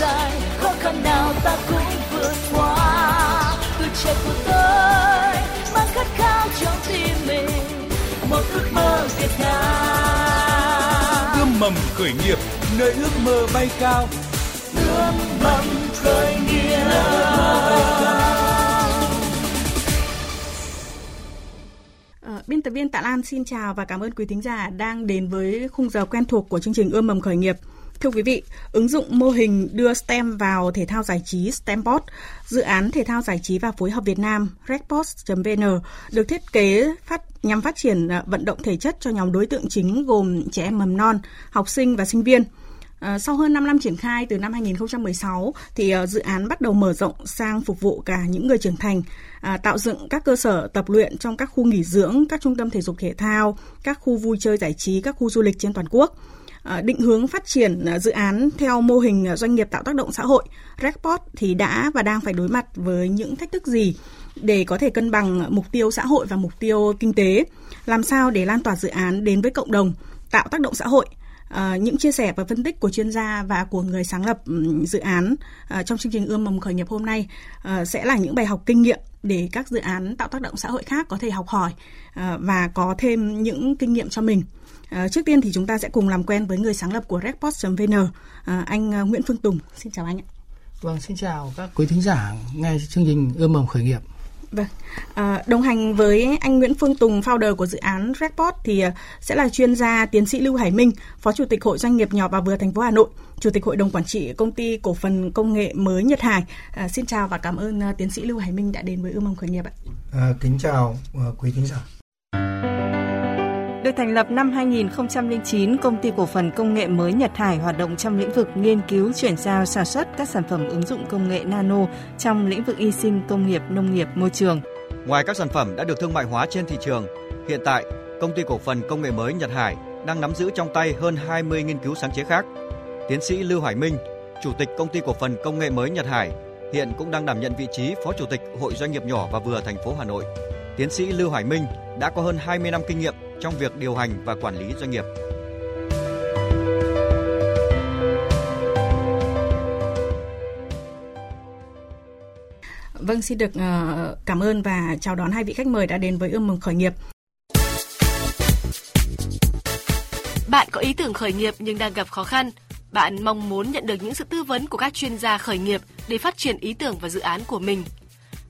dài khó khăn nào ta cũng vượt qua. Tuổi trẻ của tôi mang khát khao trong tim mình. Một ước mơ việt nam. Ươm mầm khởi nghiệp nơi ước mơ bay cao. Ươm mầm khởi nghiệp. Ờ, biên tập viên Tạ Lan xin chào và cảm ơn quý thính giả đang đến với khung giờ quen thuộc của chương trình Ươm mầm khởi nghiệp. Thưa quý vị, ứng dụng mô hình đưa STEM vào thể thao giải trí STEMbot dự án thể thao giải trí và phối hợp Việt Nam Redpost.vn được thiết kế phát nhằm phát triển à, vận động thể chất cho nhóm đối tượng chính gồm trẻ em mầm non, học sinh và sinh viên. À, sau hơn 5 năm triển khai từ năm 2016 thì à, dự án bắt đầu mở rộng sang phục vụ cả những người trưởng thành, à, tạo dựng các cơ sở tập luyện trong các khu nghỉ dưỡng, các trung tâm thể dục thể thao, các khu vui chơi giải trí, các khu du lịch trên toàn quốc. À, định hướng phát triển à, dự án theo mô hình à, doanh nghiệp tạo tác động xã hội, Redport thì đã và đang phải đối mặt với những thách thức gì để có thể cân bằng mục tiêu xã hội và mục tiêu kinh tế, làm sao để lan tỏa dự án đến với cộng đồng, tạo tác động xã hội À, những chia sẻ và phân tích của chuyên gia và của người sáng lập dự án à, trong chương trình ươm mầm khởi nghiệp hôm nay à, sẽ là những bài học kinh nghiệm để các dự án tạo tác động xã hội khác có thể học hỏi à, và có thêm những kinh nghiệm cho mình. À, trước tiên thì chúng ta sẽ cùng làm quen với người sáng lập của Redpost.vn, à, anh à, Nguyễn Phương Tùng. Xin chào anh ạ. Vâng, xin chào các quý thính giả nghe chương trình ươm mầm khởi nghiệp. Vâng, à, đồng hành với anh Nguyễn Phương Tùng, founder của dự án Redport thì sẽ là chuyên gia tiến sĩ Lưu Hải Minh, Phó Chủ tịch Hội Doanh nghiệp nhỏ và vừa thành phố Hà Nội, Chủ tịch Hội đồng Quản trị Công ty Cổ phần Công nghệ mới Nhật Hải. À, xin chào và cảm ơn uh, tiến sĩ Lưu Hải Minh đã đến với Ươm mầm khởi nghiệp ạ. À, kính chào uh, quý thính giả. Được thành lập năm 2009, công ty cổ phần công nghệ mới Nhật Hải hoạt động trong lĩnh vực nghiên cứu chuyển giao sản xuất các sản phẩm ứng dụng công nghệ nano trong lĩnh vực y sinh, công nghiệp, nông nghiệp, môi trường. Ngoài các sản phẩm đã được thương mại hóa trên thị trường, hiện tại công ty cổ phần công nghệ mới Nhật Hải đang nắm giữ trong tay hơn 20 nghiên cứu sáng chế khác. Tiến sĩ Lưu Hải Minh, Chủ tịch công ty cổ phần công nghệ mới Nhật Hải, hiện cũng đang đảm nhận vị trí Phó Chủ tịch Hội Doanh nghiệp nhỏ và vừa thành phố Hà Nội. Tiến sĩ Lưu Hải Minh đã có hơn 20 năm kinh nghiệm trong việc điều hành và quản lý doanh nghiệp. Vâng, xin được uh, cảm ơn và chào đón hai vị khách mời đã đến với ươm mừng khởi nghiệp. Bạn có ý tưởng khởi nghiệp nhưng đang gặp khó khăn. Bạn mong muốn nhận được những sự tư vấn của các chuyên gia khởi nghiệp để phát triển ý tưởng và dự án của mình.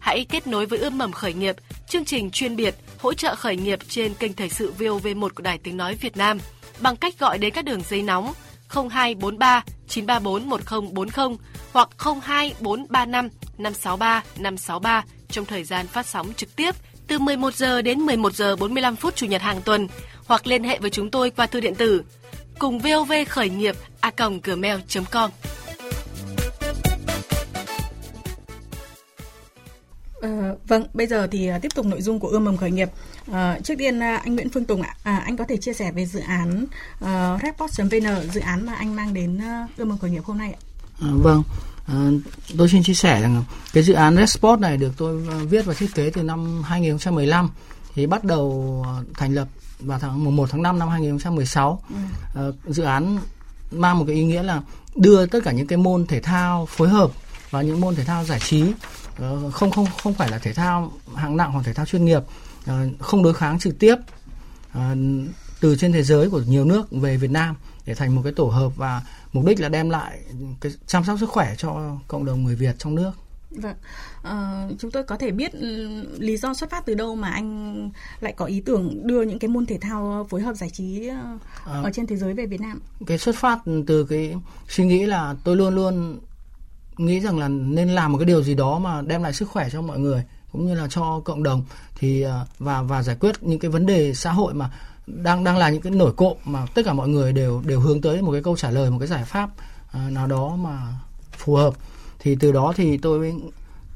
Hãy kết nối với ươm mầm khởi nghiệp, chương trình chuyên biệt hỗ trợ khởi nghiệp trên kênh thời sự VOV1 của Đài Tiếng Nói Việt Nam bằng cách gọi đến các đường dây nóng 0243 934 1040 hoặc 02435 563 563 trong thời gian phát sóng trực tiếp từ 11 giờ đến 11 giờ 45 phút chủ nhật hàng tuần hoặc liên hệ với chúng tôi qua thư điện tử cùng vov khởi nghiệp a gmail.com. À, vâng, bây giờ thì uh, tiếp tục nội dung của ươm mầm khởi nghiệp. À, trước tiên uh, anh Nguyễn Phương Tùng ạ, à, anh có thể chia sẻ về dự án uh, Redport.vn, dự án mà anh mang đến ươm mầm khởi nghiệp hôm nay ạ. À, vâng, à, tôi xin chia sẻ rằng cái dự án Redsport này được tôi viết và thiết kế từ năm 2015 thì bắt đầu thành lập vào tháng mùng 1 tháng 5 năm 2016. Ừ. À, dự án mang một cái ý nghĩa là đưa tất cả những cái môn thể thao phối hợp và những môn thể thao giải trí Ờ, không không không phải là thể thao hạng nặng hoặc thể thao chuyên nghiệp ờ, không đối kháng trực tiếp ờ, từ trên thế giới của nhiều nước về Việt Nam để thành một cái tổ hợp và mục đích là đem lại cái chăm sóc sức khỏe cho cộng đồng người Việt trong nước. Vâng, à, chúng tôi có thể biết lý do xuất phát từ đâu mà anh lại có ý tưởng đưa những cái môn thể thao phối hợp giải trí ở à, trên thế giới về Việt Nam. Cái xuất phát từ cái suy nghĩ là tôi luôn luôn nghĩ rằng là nên làm một cái điều gì đó mà đem lại sức khỏe cho mọi người cũng như là cho cộng đồng thì à, và và giải quyết những cái vấn đề xã hội mà đang đang là những cái nổi cộm mà tất cả mọi người đều đều hướng tới một cái câu trả lời một cái giải pháp uh, nào đó mà phù hợp thì từ đó thì tôi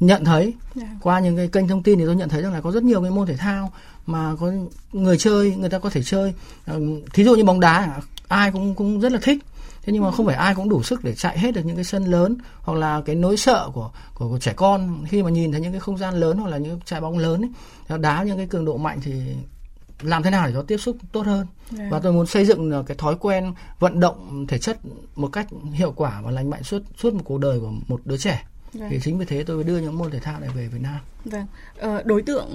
nhận thấy yeah. Dạ. qua những cái kênh thông tin thì tôi nhận thấy rằng là có rất nhiều cái môn thể thao mà có người chơi người ta có thể chơi uh, thí dụ như bóng đá ai cũng cũng rất là thích thế nhưng mà không phải ai cũng đủ sức để chạy hết được những cái sân lớn hoặc là cái nỗi sợ của của, của trẻ con. Khi mà nhìn thấy những cái không gian lớn hoặc là những trái bóng lớn ấy, đá những cái cường độ mạnh thì làm thế nào để cho tiếp xúc tốt hơn? Dạ. và tôi muốn xây dựng cái thói quen vận động thể chất một cách hiệu quả và lành mạnh suốt suốt một cuộc đời của một đứa trẻ Dạ. thì chính vì thế tôi mới đưa những môn thể thao này về Việt Nam Vâng, ờ, đối tượng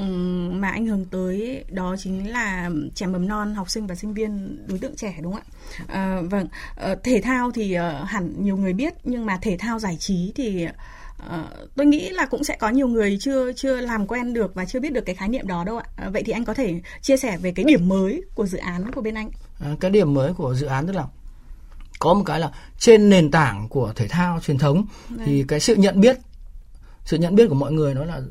mà anh hướng tới đó chính là trẻ mầm non, học sinh và sinh viên đối tượng trẻ đúng không ạ? Ờ, vâng, ờ, thể thao thì ờ, hẳn nhiều người biết nhưng mà thể thao giải trí thì ờ, tôi nghĩ là cũng sẽ có nhiều người chưa chưa làm quen được và chưa biết được cái khái niệm đó đâu ạ. Ờ, vậy thì anh có thể chia sẻ về cái điểm mới của dự án của bên anh. À, cái điểm mới của dự án tức là có một cái là trên nền tảng của thể thao truyền thống thì cái sự nhận biết sự nhận biết của mọi người nó là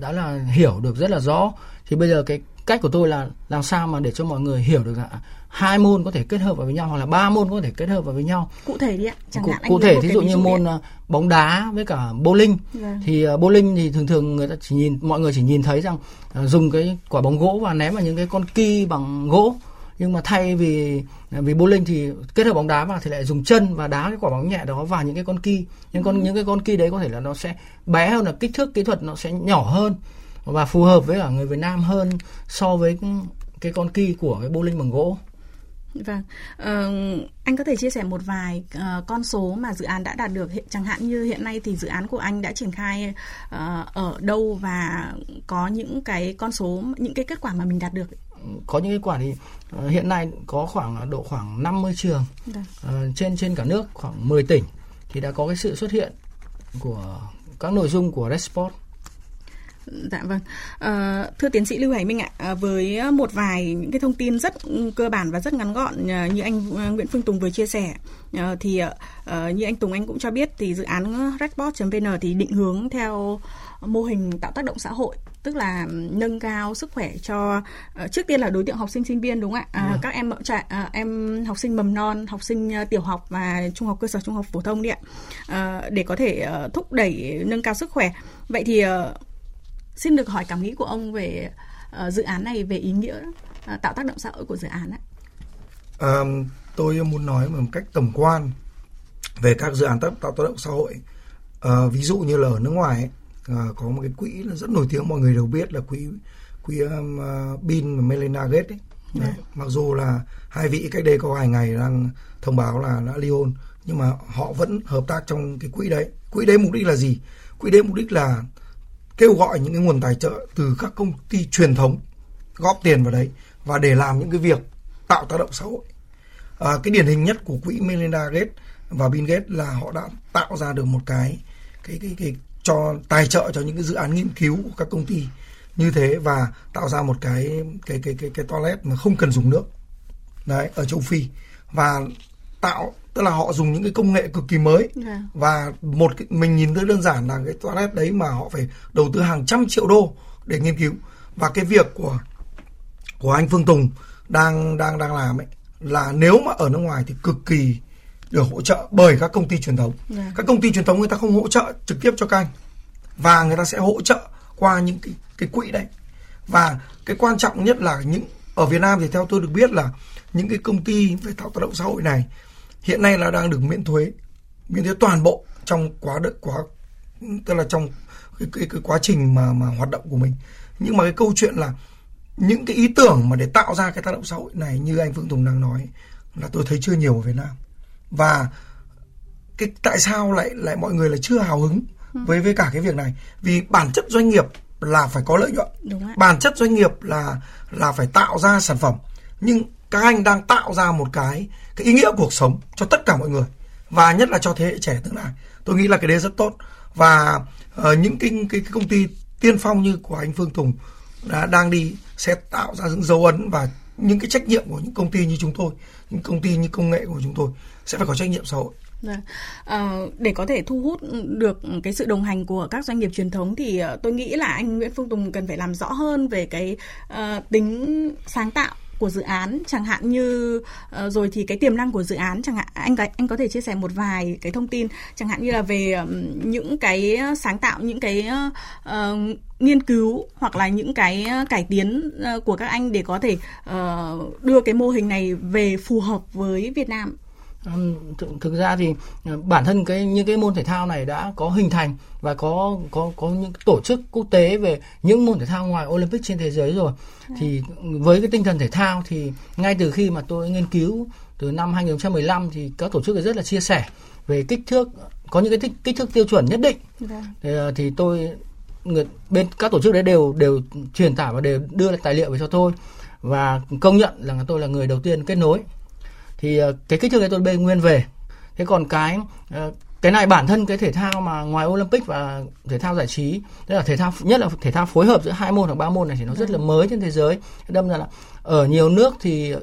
đã là hiểu được rất là rõ thì bây giờ cái cách của tôi là làm sao mà để cho mọi người hiểu được là hai môn có thể kết hợp vào với nhau hoặc là ba môn có thể kết hợp vào với nhau Cụ thể đi ạ. Chẳng cụ, hạn cụ thể thí dụ như môn ạ. à, bóng đá với cả bowling Vâng. thì à, bowling thì thường thường người ta chỉ nhìn mọi người chỉ nhìn thấy rằng à, dùng cái quả bóng gỗ và ném vào những cái con ki bằng gỗ nhưng mà thay vì vì bowling thì kết hợp bóng đá vào thì lại dùng chân và đá cái quả bóng nhẹ đó vào những cái con ki. Những con những cái con ki đấy có thể là nó sẽ bé hơn là kích thước kỹ thuật nó sẽ nhỏ hơn và phù hợp với cả người Việt Nam hơn so với cái- con ki của cái bowling bằng gỗ. Vâng, Ờ, anh có thể chia sẻ một vài ờ, con số mà dự án đã đạt được? Hiện chẳng hạn như hiện nay thì dự án của anh đã triển khai ờ, ở đâu và có những cái con số những cái kết quả mà mình đạt được. Có những kết quả thì ờ, hiện nay có khoảng độ khoảng 50 trường ờ, trên trên cả nước khoảng 10 tỉnh thì đã có cái sự xuất hiện của các nội dung của Red Sport. Dạ vâng. Ờ, thưa tiến sĩ Lưu Hải Minh ạ, ờ, với một vài những cái thông tin rất cơ bản và rất ngắn gọn ờ, như anh ờ, Nguyễn Phương Tùng vừa chia sẻ ờ, thì ờ, như anh Tùng anh cũng cho biết thì dự án redbot.vn thì định hướng theo mô hình tạo tác động xã hội tức là nâng cao sức khỏe cho ờ, trước tiên là đối tượng học sinh sinh viên đúng không ạ À, các em mẫu trại à, em học sinh mầm non học sinh ờ, tiểu học và trung học cơ sở trung học phổ thông đi ạ Ờ, để có thể ờ, thúc đẩy nâng cao sức khỏe vậy thì ờ, Xin được hỏi cảm nghĩ của ông về ờ, dự án này, về ý nghĩa ờ, tạo tác động xã hội của dự án ạ. À, tôi muốn nói một cách tổng quan về các dự án tạo, tạo tác động xã hội. À, ví dụ như là ở nước ngoài ấy, à, có một cái quỹ là rất nổi tiếng mọi người đều biết là quỹ quỹ um, uh, Bill và Melinda Gates ấy. Đấy. Mặc dù là hai vị cách đây có vài ngày đang thông báo là đã ly hôn nhưng mà họ vẫn hợp tác trong cái quỹ đấy. Quỹ đấy mục đích là gì? Quỹ đấy mục đích là kêu gọi những cái nguồn tài trợ từ các công ty truyền thống góp tiền vào đấy và để làm những cái việc tạo tác động xã hội. À, cái điển hình nhất của quỹ Melinda Gates và Bill Gates là họ đã tạo ra được một cái cái cái cái cho tài trợ cho những cái dự án nghiên cứu của các công ty như thế và tạo ra một cái cái cái cái cái toilet mà không cần dùng nước. Đấy ở châu Phi. Và tạo tức là họ dùng những cái công nghệ cực kỳ mới. Vâng. và một cái, mình nhìn thấy đơn giản là cái toilet đấy mà họ phải đầu tư hàng trăm triệu đô để nghiên cứu. Và cái việc của của anh Phương Tùng đang đang đang làm ấy là nếu mà ở nước ngoài thì cực kỳ được hỗ trợ bởi các công ty truyền thống. Vâng. Các công ty truyền thống người ta không hỗ trợ trực tiếp cho các anh và người ta sẽ hỗ trợ qua những cái cái quỹ đấy. Và cái quan trọng nhất là những ở Việt Nam thì theo tôi được biết là những cái công ty về tạo tác động xã hội này hiện nay là đang được miễn thuế miễn thuế toàn bộ trong quá đợt quá tức là trong cái, cái, cái quá trình mà mà hoạt động của mình nhưng mà cái câu chuyện là những cái ý tưởng mà để tạo ra cái tác động xã hội này như anh Phương Tùng đang nói là tôi thấy chưa nhiều ở Việt Nam và cái tại sao lại lại mọi người lại chưa hào hứng với với cả cái việc này? Vì bản chất doanh nghiệp là phải có lợi nhuận. Bản chất doanh nghiệp là là phải tạo ra sản phẩm. Nhưng các anh đang tạo ra một cái cái ý nghĩa cuộc sống cho tất cả mọi người. Và nhất là cho thế hệ trẻ tương lai. Tôi nghĩ là cái đấy rất tốt. Và ờ, những cái, cái cái công ty tiên phong như của anh Phương Tùng đã đang đi sẽ tạo ra những dấu ấn và những cái trách nhiệm của những công ty như chúng tôi những công ty như công nghệ của chúng tôi sẽ phải có trách nhiệm xã hội vâng. ờ, để có thể thu hút được cái sự đồng hành của các doanh nghiệp truyền thống thì ờ, tôi nghĩ là anh Nguyễn Phương Tùng cần phải làm rõ hơn về cái ờ, tính sáng tạo của dự án. Chẳng hạn như rồi thì cái tiềm năng của dự án chẳng hạn anh anh có thể chia sẻ một vài cái thông tin chẳng hạn như là về những cái sáng tạo những cái uh, nghiên cứu hoặc là những cái cải tiến của các anh để có thể uh, đưa cái mô hình này về phù hợp với Việt Nam thực, ra thì ờ, bản thân cái những cái môn thể thao này đã có hình thành và có có có những tổ chức quốc tế về những môn thể thao ngoài Olympic trên thế giới rồi. Thì với cái tinh thần thể thao thì ngay từ khi mà tôi nghiên cứu từ năm 2015 thì các tổ chức rất là chia sẻ về kích thước có những cái kích, kích thước tiêu chuẩn nhất định. Thì, ờ, thì tôi người bên các tổ chức đấy đều đều truyền tải và đều đưa tài liệu về cho tôi và công nhận là tôi là người đầu tiên kết nối thì ờ, cái kích thước đấy tôi bê nguyên về. Thế còn cái ờ, cái này bản thân cái thể thao mà ngoài Olympic và thể thao giải trí tức là thể thao nhất là thể thao phối hợp giữa hai môn hoặc ba môn này thì nó rất là mới trên thế giới. Đâm ra là ở nhiều nước thì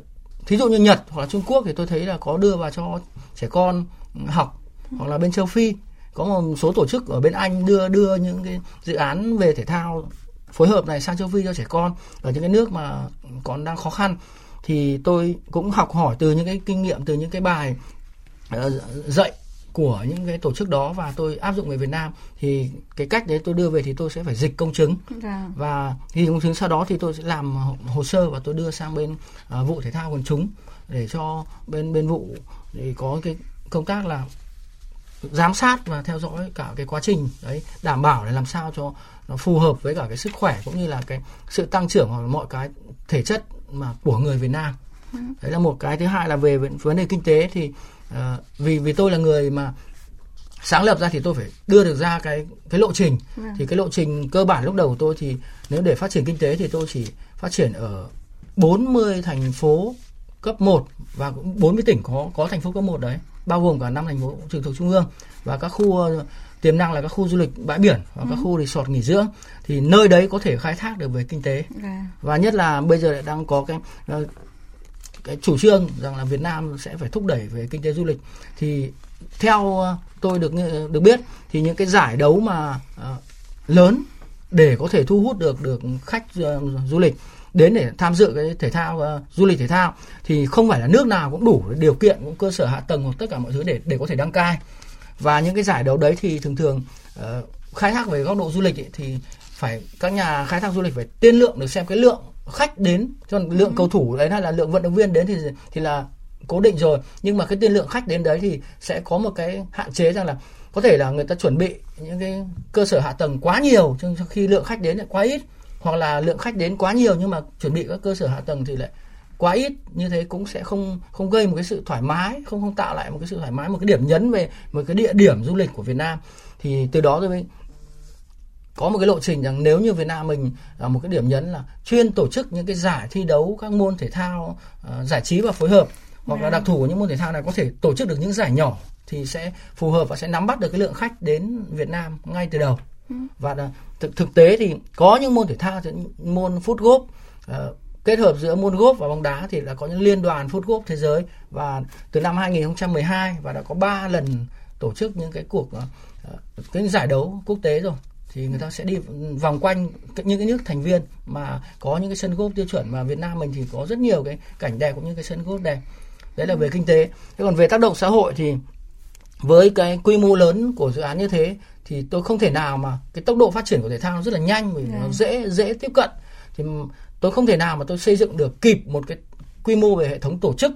thí dụ như Nhật hoặc là Trung Quốc thì tôi thấy là có đưa vào cho trẻ con học hoặc là bên châu Phi. Có một số tổ chức ở bên Anh đưa đưa những cái dự án về thể thao phối hợp này sang châu Phi cho trẻ con ở những cái nước mà còn đang khó khăn thì tôi cũng học hỏi từ những cái kinh nghiệm từ những cái bài uh, dạy của những cái tổ chức đó và tôi áp dụng về Việt Nam thì cái cách đấy tôi đưa về thì tôi sẽ phải dịch công chứng dạ. và khi công chứng sau đó thì tôi sẽ làm hồ sơ và tôi đưa sang bên uh, vụ thể thao quần chúng để cho bên bên vụ để có cái công tác là giám sát và theo dõi cả cái quá trình đấy đảm bảo để làm sao cho nó phù hợp với cả cái sức khỏe cũng như là cái sự tăng trưởng hoặc mọi cái thể chất mà của người Việt Nam đấy là một cái thứ hai là về vấn đề kinh tế thì uh, vì vì tôi là người mà sáng lập ra thì tôi phải đưa được ra cái cái lộ trình ừ. thì cái lộ trình cơ bản lúc đầu của tôi thì nếu để phát triển kinh tế thì tôi chỉ phát triển ở 40 thành phố cấp 1 và cũng 40 tỉnh có có thành phố cấp 1 đấy bao gồm cả năm thành phố trực thuộc trung ương và các khu tiềm năng là các khu du lịch bãi biển và ừ. các khu resort nghỉ dưỡng thì nơi đấy có thể khai thác được về kinh tế à. và nhất là bây giờ lại đang có cái ờ, cái chủ trương rằng là Việt Nam sẽ phải thúc đẩy về kinh tế du lịch thì theo ờ, tôi được được biết thì những cái giải đấu mà uh, lớn để có thể thu hút được được khách du lịch đến để tham dự cái thể thao uh, du lịch thể thao thì không phải là nước nào cũng đủ điều kiện cũng cơ sở hạ tầng hoặc tất cả mọi thứ để để có thể đăng cai và những cái giải đấu đấy thì thường thường uh, khai thác về góc độ du lịch ấy, thì phải các nhà khai thác du lịch phải tiên lượng được xem cái lượng khách đến cho lượng ừ. cầu thủ đấy hay là lượng vận động viên đến thì thì là cố định rồi nhưng mà cái tiên lượng khách đến đấy thì sẽ có một cái hạn chế rằng là có thể là người ta chuẩn bị những cái cơ sở hạ tầng quá nhiều trong khi lượng khách đến lại quá ít hoặc là lượng khách đến quá nhiều nhưng mà chuẩn bị các cơ sở hạ tầng thì lại quá ít như thế cũng sẽ không không gây một cái sự thoải mái không không tạo lại một cái sự thoải mái một cái điểm nhấn về một cái địa điểm du lịch của Việt Nam. Thì từ đó tôi mới có một cái lộ trình rằng nếu như Việt Nam mình là một cái điểm nhấn là chuyên tổ chức những cái giải thi đấu các môn thể thao uh, giải trí và phối hợp hoặc là đặc thù của những môn thể thao này có thể tổ chức được những giải nhỏ thì sẽ phù hợp và sẽ nắm bắt được cái lượng khách đến Việt Nam ngay từ đầu. Ừ. và thực thực tế thì có những môn thể thao môn foot golf uh, kết hợp giữa môn golf và bóng đá thì là có những liên đoàn foot golf thế giới và từ năm 2012 và đã có 3 lần tổ chức những cái cuộc uh, cái giải đấu quốc tế rồi thì người ta sẽ đi vòng quanh những cái nước thành viên mà có những cái sân golf tiêu chuẩn mà Việt Nam mình thì có rất nhiều cái cảnh đẹp cũng như cái sân golf đẹp đấy là về kinh tế thế còn về tác động xã hội thì với cái quy mô lớn của dự án như thế thì tôi không thể nào mà cái tốc độ phát triển của thể thao nó rất là nhanh vì yeah. nó dạ. dễ dễ tiếp cận thì tôi không thể nào mà tôi xây dựng được kịp một cái quy mô về hệ thống tổ chức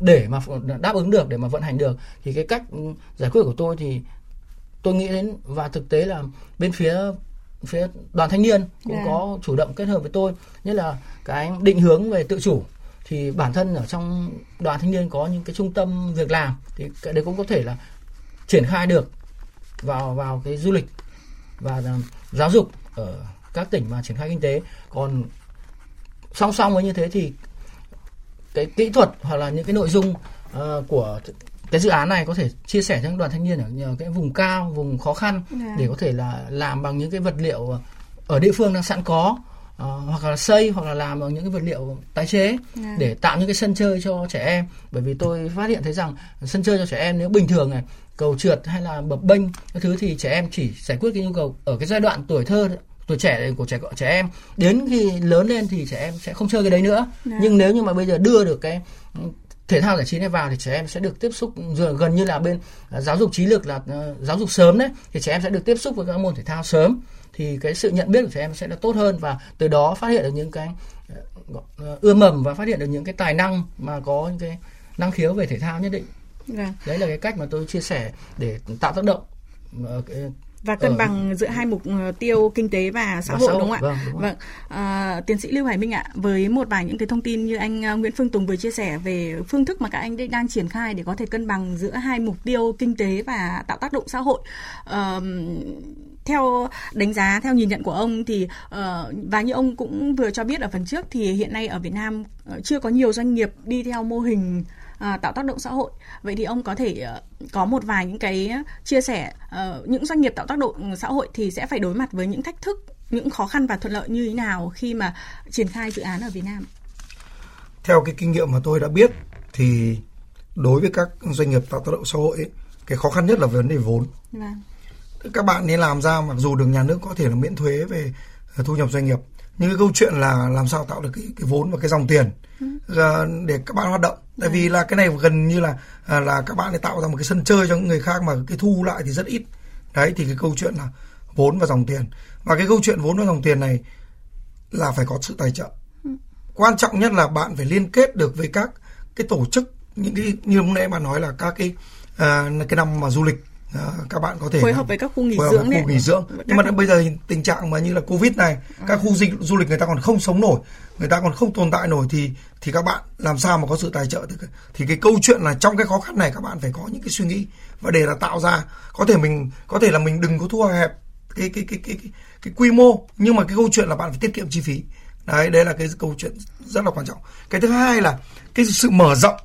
để mà đáp ứng được để mà vận hành được thì cái cách giải quyết của tôi thì tôi nghĩ đến và thực tế là bên phía phía đoàn thanh niên cũng yeah. Dạ. có chủ động kết hợp với tôi nhất là cái định hướng về tự chủ thì bản thân ở trong đoàn thanh niên có những cái trung tâm việc làm thì cái đấy cũng có thể là triển khai được vào vào cái du lịch và giáo dục ở các tỉnh mà triển khai kinh tế còn song song với như thế thì cái kỹ thuật hoặc là những cái nội dung uh, của cái dự án này có thể chia sẻ cho đoàn thanh niên ở nhờ cái vùng cao vùng khó khăn yeah. Dạ. để có thể là làm bằng những cái vật liệu ở địa phương đang sẵn có uh, hoặc là xây hoặc là làm bằng những cái vật liệu tái chế yeah. Dạ. để tạo những cái sân chơi cho trẻ em bởi vì tôi phát hiện thấy rằng sân chơi cho trẻ em nếu bình thường này cầu trượt hay là bập bênh các thứ thì trẻ em chỉ giải quyết cái nhu cầu ở cái giai đoạn tuổi thơ tuổi trẻ của trẻ trẻ em đến khi lớn lên thì trẻ em sẽ không chơi cái đấy nữa yeah. Dạ. nhưng nếu như mà bây giờ đưa được cái thể thao giải trí này vào thì trẻ em sẽ được tiếp xúc gần như là bên à, giáo dục trí lực là uh, giáo dục sớm đấy thì trẻ em sẽ được tiếp xúc với các môn thể thao sớm thì cái sự nhận biết của trẻ em sẽ là tốt hơn và từ đó phát hiện được những cái uh, ưa mầm và phát hiện được những cái tài năng mà có những cái năng khiếu về thể thao nhất định Vâng. đấy là cái cách mà tôi chia sẻ để tạo tác động ờ, và cân Ở- bằng giữa hai mục ờ, tiêu kinh tế và xã Và hội xã đúng hội, không ạ? vâng, đúng vâng. À, tiến sĩ Lưu Hải Minh ạ, với một vài những cái thông tin như anh Nguyễn Phương Tùng vừa chia sẻ về phương thức mà các anh đang triển khai để có thể cân bằng giữa hai mục tiêu kinh tế và tạo tác động xã hội. Ờm, theo đánh giá theo nhìn nhận của ông thì và như ông cũng vừa cho biết ở phần trước thì hiện nay ở Việt Nam chưa có nhiều doanh nghiệp đi theo mô hình à, tạo tác động xã hội. Vậy thì ông có thể ờ, có một vài những cái chia sẻ ờ, những doanh nghiệp tạo tác động xã hội thì sẽ phải đối mặt với những thách thức những khó khăn và thuận lợi như thế nào khi mà triển khai dự án ở Việt Nam? Theo cái kinh nghiệm mà tôi đã biết thì đối với các doanh nghiệp tạo tác động xã hội ấy, cái khó khăn nhất là về vấn đề vốn. Vâng. Các bạn nên làm ra mặc dù được nhà nước có thể là miễn thuế về ờ, thu nhập doanh nghiệp nhưng cái câu chuyện là làm sao tạo được cái, cái vốn và cái dòng tiền ờ, để các bạn hoạt động. Tại vì là cái này gần như là à, là các bạn để tạo ra một cái sân chơi cho những người khác mà cái thu lại thì rất ít. Đấy thì cái câu chuyện là vốn và dòng tiền. Và cái câu chuyện vốn và dòng tiền này là phải có sự tài trợ. Quan trọng nhất là bạn phải liên kết được với các cái tổ chức những cái như lúc nãy bạn nói là các cái à, cái năm mà du lịch. à, các bạn có thể phối hợp với các khu nghỉ dưỡng với đấy khu nghỉ dưỡng. Các- nhưng mà bây giờ tình trạng mà như là covid này các khu dịch du lịch người ta còn không sống nổi người ta còn không tồn tại nổi thì thì các bạn làm sao mà có sự tài trợ thì, thì cái câu chuyện là trong cái khó khăn này các bạn phải có những cái suy nghĩ và để là tạo ra có thể mình có thể là mình đừng có thu hẹp cái cái cái cái cái, cái quy mô nhưng mà cái câu chuyện là bạn phải tiết kiệm chi phí. Đấy đây là cái câu chuyện rất là quan trọng. Cái thứ hai là cái sự mở rộng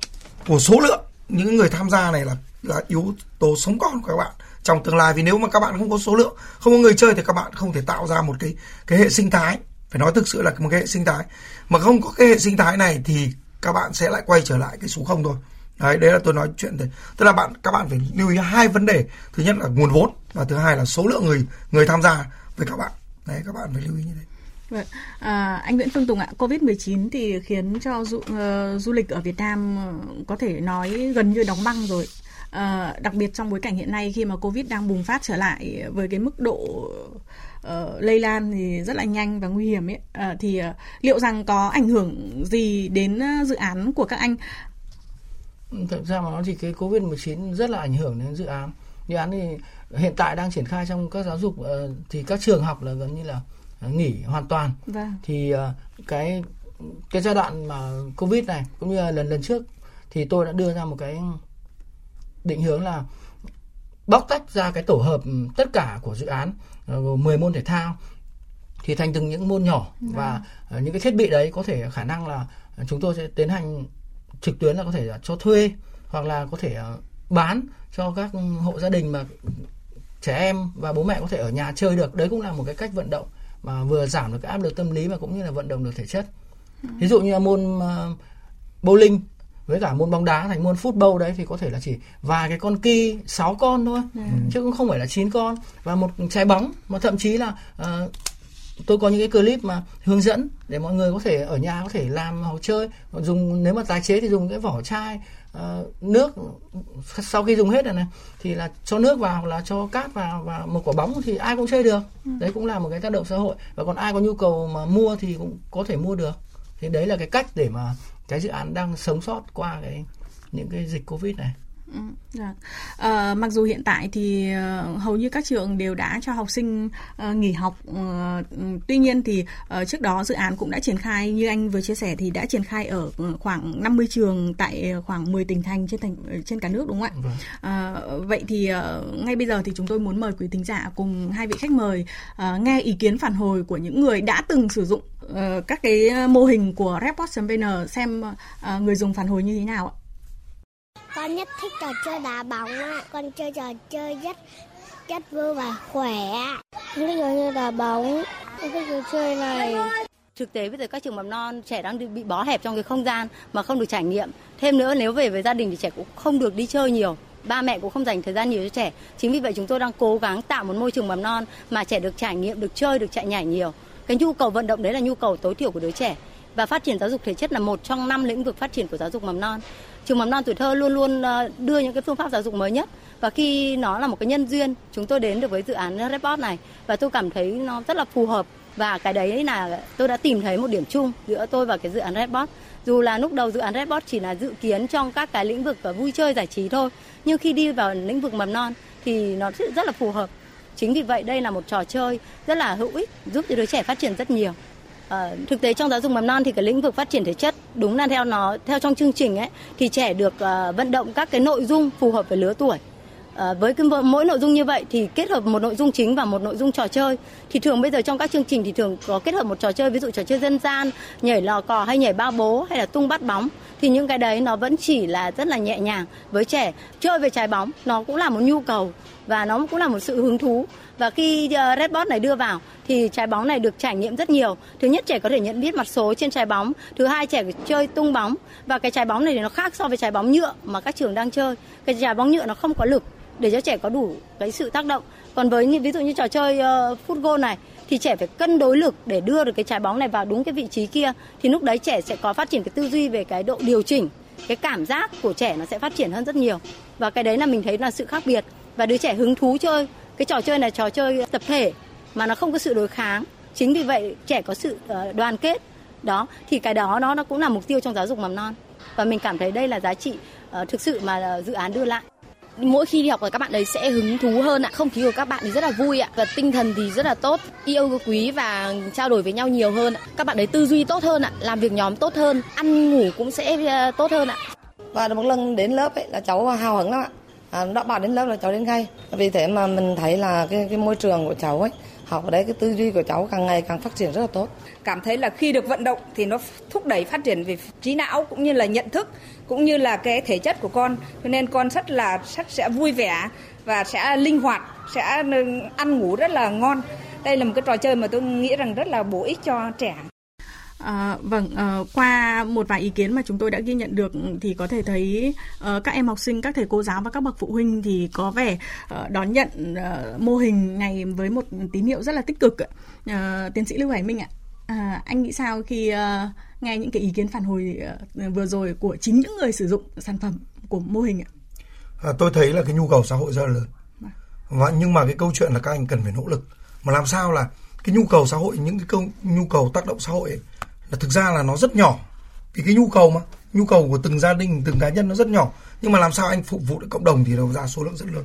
của số lượng những người tham gia này là là yếu tố sống còn của các bạn trong tương lai. Vì nếu mà các bạn không có số lượng không có người chơi thì các bạn không thể tạo ra một cái cái hệ sinh thái. Phải nói thực sự là một cái hệ sinh thái. Mà không có cái hệ sinh thái này thì các bạn sẽ lại quay trở lại cái số không thôi. Đấy đấy là tôi nói chuyện đấy tức là bạn các bạn phải lưu ý hai vấn đề. Thứ nhất là nguồn vốn và thứ hai là số lượng người người tham gia với các bạn. Đấy các bạn phải lưu ý như thế. Vậy. À, anh Nguyễn Phương Tùng ạ, Covid-19 thì khiến cho du, uh, du lịch ở Việt Nam có thể nói gần như đóng băng rồi. Ờ, đặc biệt trong bối cảnh hiện nay khi mà Covid đang bùng phát trở lại với cái mức độ ờ, lây lan thì rất là nhanh và nguy hiểm ấy, Ờ, thì ờ, liệu rằng có ảnh hưởng gì đến dự án của các anh? Thực ra mà nói thì cái Covid-19 rất là ảnh hưởng đến dự án. Dự án thì hiện tại đang triển khai trong các giáo dục thì các trường học là gần như là nghỉ hoàn toàn. Vâng. Thì cái cái giai đoạn mà Covid này cũng như là lần lần trước thì tôi đã đưa ra một cái định hướng là bóc tách ra cái tổ hợp ừ, tất cả của dự án ờ, gồm 10 môn thể thao thì thành từng những môn nhỏ và ờ, những cái thiết bị đấy có thể khả năng là ờ, chúng tôi sẽ tiến hành trực tuyến là có thể là cho thuê hoặc là có thể ờ, bán cho các hộ gia đình mà trẻ em và bố mẹ có thể ở nhà chơi được. Đấy cũng là một cái cách vận động mà vừa giảm được cái áp lực tâm lý mà cũng như là vận động được thể chất. Ví dụ như là môn ờ, bowling với cả môn bóng đá thành môn football đấy thì có thể là chỉ vài cái con ki 6 con thôi. Chứ cũng không phải là 9 con. Và một trái bóng mà thậm chí là ờ, tôi có những cái clip mà hướng dẫn để mọi người có thể ở nhà có thể làm hoặc chơi. Dùng nếu mà tái chế thì dùng cái vỏ chai ờ, nước sau khi dùng hết rồi này thì là cho nước vào hoặc là cho cát vào và một quả bóng thì ai cũng chơi được. Đấy cũng là một cái tác động xã hội. Và còn ai có nhu cầu mà mua thì cũng có thể mua được. Thì đấy là cái cách để mà cái dự án đang sống sót qua cái những cái dịch covid này. Ừ, dạ. Ờ, mặc dù hiện tại thì ờ, hầu như các trường đều đã cho học sinh ờ, nghỉ học ừ, tuy nhiên thì ờ, trước đó dự án cũng đã triển khai như anh vừa chia sẻ thì đã triển khai ở khoảng 50 trường tại khoảng 10 tỉnh thành trên thành trên cả nước đúng không ạ? Vâng. Ờ, vậy thì ờ, ngay bây giờ thì chúng tôi muốn mời quý thính giả cùng hai vị khách mời ờ, nghe ý kiến phản hồi của những người đã từng sử dụng ờ, các cái mô hình của report.vn xem ờ, người dùng phản hồi như thế nào ạ. Con nhất thích trò chơi đá bóng ạ. Con chơi trò chơi rất rất vui và khỏe. Con thích trò chơi đá bóng. Con thích trò chơi này. thực tế bây giờ các trường mầm non, trẻ đang bị bó hẹp trong cái không gian mà không được trải nghiệm thêm nữa, nếu về với gia đình thì trẻ cũng không được đi chơi nhiều ba mẹ cũng không dành thời gian nhiều cho trẻ chính vì vậy chúng tôi đang cố gắng tạo một môi trường mầm non mà trẻ được trải nghiệm, được chơi, được chạy nhảy nhiều cái nhu cầu vận động đấy là nhu cầu tối thiểu của đứa trẻ và phát triển giáo dục thể chất là một trong năm lĩnh vực phát triển của giáo dục mầm non trường mầm non tuổi thơ luôn luôn ờ, đưa những cái phương pháp giáo dục mới nhất. Và khi nó là một cái nhân duyên, chúng tôi đến được với dự án Report này. Và tôi cảm thấy nó rất là phù hợp. Và cái đấy là tôi đã tìm thấy một điểm chung giữa tôi và cái dự án Redbot dù là lúc đầu dự án Redbot chỉ là dự kiến trong các cái lĩnh vực và vui chơi, giải trí thôi. Nhưng khi đi vào lĩnh vực mầm non thì nó rất là phù hợp. Chính vì vậy đây là một trò chơi rất là hữu ích, giúp cho đứa trẻ phát triển rất nhiều. Ờ, thực tế trong giáo dục mầm non thì cái lĩnh vực phát triển thể chất đúng là theo nó theo trong chương trình ấy thì trẻ được uh, vận động các cái nội dung phù hợp với lứa tuổi. À, với cái mỗi nội dung như vậy thì kết hợp một nội dung chính và một nội dung trò chơi. Thì thường bây giờ trong các chương trình thì thường có kết hợp một trò chơi ví dụ trò chơi dân gian nhảy lò cò hay nhảy bao bố hay là tung bắt bóng. Thì những cái đấy nó vẫn chỉ là rất là nhẹ nhàng với trẻ. Chơi về trái bóng nó cũng là một nhu cầu và nó cũng là một sự hứng thú và khi ờ, uh, Redbot này đưa vào thì trái bóng này được trải nghiệm rất nhiều. Thứ nhất trẻ có thể nhận biết mặt số trên trái bóng, thứ hai trẻ chơi tung bóng. Và cái trái bóng này thì nó khác so với trái bóng nhựa mà các trường đang chơi. Cái trái bóng nhựa nó không có lực để cho trẻ có đủ cái sự tác động. Còn với những ví dụ như trò chơi uh, football này thì trẻ phải cân đối lực để đưa được cái trái bóng này vào đúng cái vị trí kia. Thì lúc đấy trẻ sẽ có phát triển cái tư duy về cái độ điều chỉnh. Cái cảm giác của trẻ nó sẽ phát triển hơn rất nhiều. Và cái đấy là mình thấy là sự khác biệt. Và đứa trẻ hứng thú chơi cái trò chơi này trò chơi tập thể mà nó không có sự đối kháng. Chính vì vậy trẻ có sự ờ, đoàn kết. Đó thì cái đó nó nó cũng là mục tiêu trong giáo dục mầm non. Và mình cảm thấy đây là giá trị uh, thực sự mà ờ, dự án đưa lại. Mỗi khi đi học là các bạn đấy sẽ hứng thú hơn ạ. Không khí của các bạn thì rất là vui ạ. Và tinh thần thì rất là tốt. Yêu quý và trao đổi với nhau nhiều hơn ạ. Các bạn đấy tư duy tốt hơn ạ. Làm việc nhóm tốt hơn. Ăn ngủ cũng sẽ tốt hơn ạ. Và một lần đến lớp ấy là cháu hào hứng lắm ạ à, bảo đến lớp là cháu đến ngay. Vì thế mà mình thấy là cái cái môi trường của cháu ấy học ở đấy cái tư duy của cháu càng ngày càng phát triển rất là tốt. Cảm thấy là khi được vận động thì nó thúc đẩy phát triển về trí não cũng như là nhận thức cũng như là cái thể chất của con. Cho nên con rất là rất sẽ vui vẻ và sẽ linh hoạt sẽ ừ, ăn ngủ rất là ngon. Đây là một cái trò chơi mà tôi nghĩ rằng rất là bổ ích cho trẻ. À, vâng, à, qua một vài ý kiến mà chúng tôi đã ghi nhận được thì có thể thấy à, các em học sinh, các thầy cô giáo và các bậc phụ huynh thì có vẻ à, đón nhận à, mô hình này với một tín hiệu rất là tích cực. À, tiến sĩ Lưu Hải Minh ạ, à, anh nghĩ sao khi à, nghe những cái ý kiến phản hồi à, vừa rồi của chính những người sử dụng sản phẩm của mô hình ạ? À, tôi thấy là cái nhu cầu xã hội rất là lớn. Vâng. Và nhưng mà cái câu chuyện là các anh cần phải nỗ lực mà làm sao là cái nhu cầu xã hội những cái câu nhu cầu tác động xã hội ấy, là thực ra là nó rất nhỏ. Vì cái nhu cầu mà nhu cầu của từng gia đình từng cá nhân nó rất nhỏ. Nhưng mà làm sao anh phục vụ được cộng đồng thì nó ra số lượng rất lớn.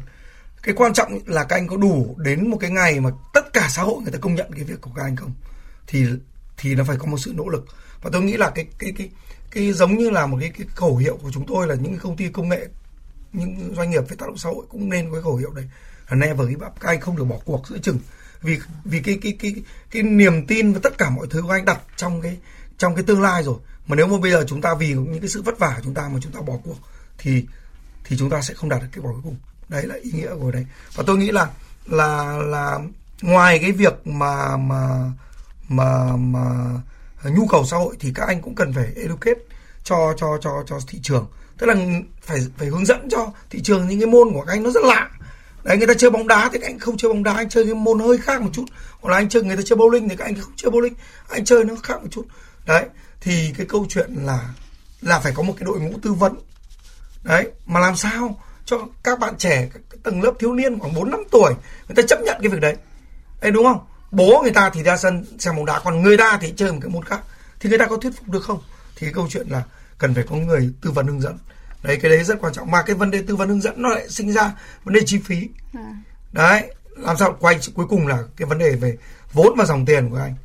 Cái quan trọng là các anh có đủ đến một cái ngày mà tất cả xã hội người ta công nhận cái việc của các anh không? Thì thì nó phải có một sự nỗ lực. Và tôi nghĩ là cái cái cái cái giống như là một cái, cái khẩu hiệu của chúng tôi là những công ty công nghệ những doanh nghiệp về tác động xã hội cũng nên có cái khẩu hiệu đấy. Là never give up. Các anh không được bỏ cuộc giữa chừng vì vì cái cái cái cái niềm tin và tất cả mọi thứ của anh đặt trong cái trong cái tương lai rồi. Mà nếu mà bây giờ chúng ta vì những cái sự vất vả của chúng ta mà chúng ta bỏ cuộc, thì thì chúng ta sẽ không đạt được kết quả cuối cùng. Đấy là ý nghĩa của đấy. Và tôi nghĩ là là là ngoài cái việc mà mà mà mà nhu cầu xã hội thì các anh cũng cần phải educate cho cho cho cho thị trường. Tức là phải phải hướng dẫn cho thị trường những cái môn của các anh nó rất lạ đấy, người ta chơi bóng đá thì các anh không chơi bóng đá, anh chơi cái môn hơi khác một chút. Hoặc là anh chơi, người ta chơi bowling thì các anh không chơi bowling, anh chơi nó khác một chút. Đấy, thì cái câu chuyện là là phải có một cái đội ngũ tư vấn. Đấy, mà làm sao cho các bạn trẻ, các tầng lớp thiếu niên khoảng bốn, năm tuổi, người ta chấp nhận cái việc đấy. Đấy, đúng không? Bố người ta thì ra sân, xem bóng đá, còn người ta thì chơi một cái môn khác. Thì người ta có thuyết phục được không? Thì cái câu chuyện là cần phải có người tư vấn hướng dẫn đấy cái đấy rất quan trọng. Mà cái vấn đề tư vấn hướng dẫn nó lại sinh ra vấn đề chi phí. À. đấy làm sao? Quay cuối cùng là cái vấn đề về vốn và dòng tiền của anh.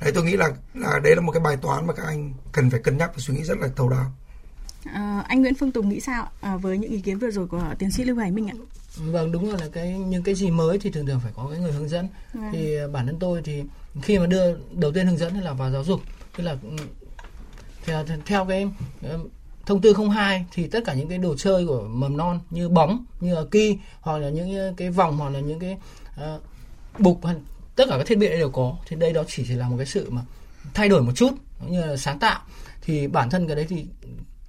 Đấy tôi nghĩ là là đấy là một cái bài toán mà các anh cần phải cân nhắc và suy nghĩ rất là thấu đáo. À, anh Nguyễn Phương Tùng nghĩ sao? À, với những ý kiến vừa rồi của tiến sĩ Lưu Hải Minh ạ. Vâng đúng rồi là cái những cái gì mới thì thường thường phải có cái người hướng dẫn. À. thì bản thân tôi thì khi mà đưa đầu tiên hướng dẫn là vào giáo dục. Tức là ừ, theo theo cái thông tư 02 thì tất cả những cái đồ chơi của mầm non như bóng như là ki hoặc là những cái vòng hoặc là những cái uh, bục tất cả các thiết bị đều có. Thì đây đó chỉ là một cái sự mà thay đổi một chút như là sáng tạo. Thì bản thân cái đấy thì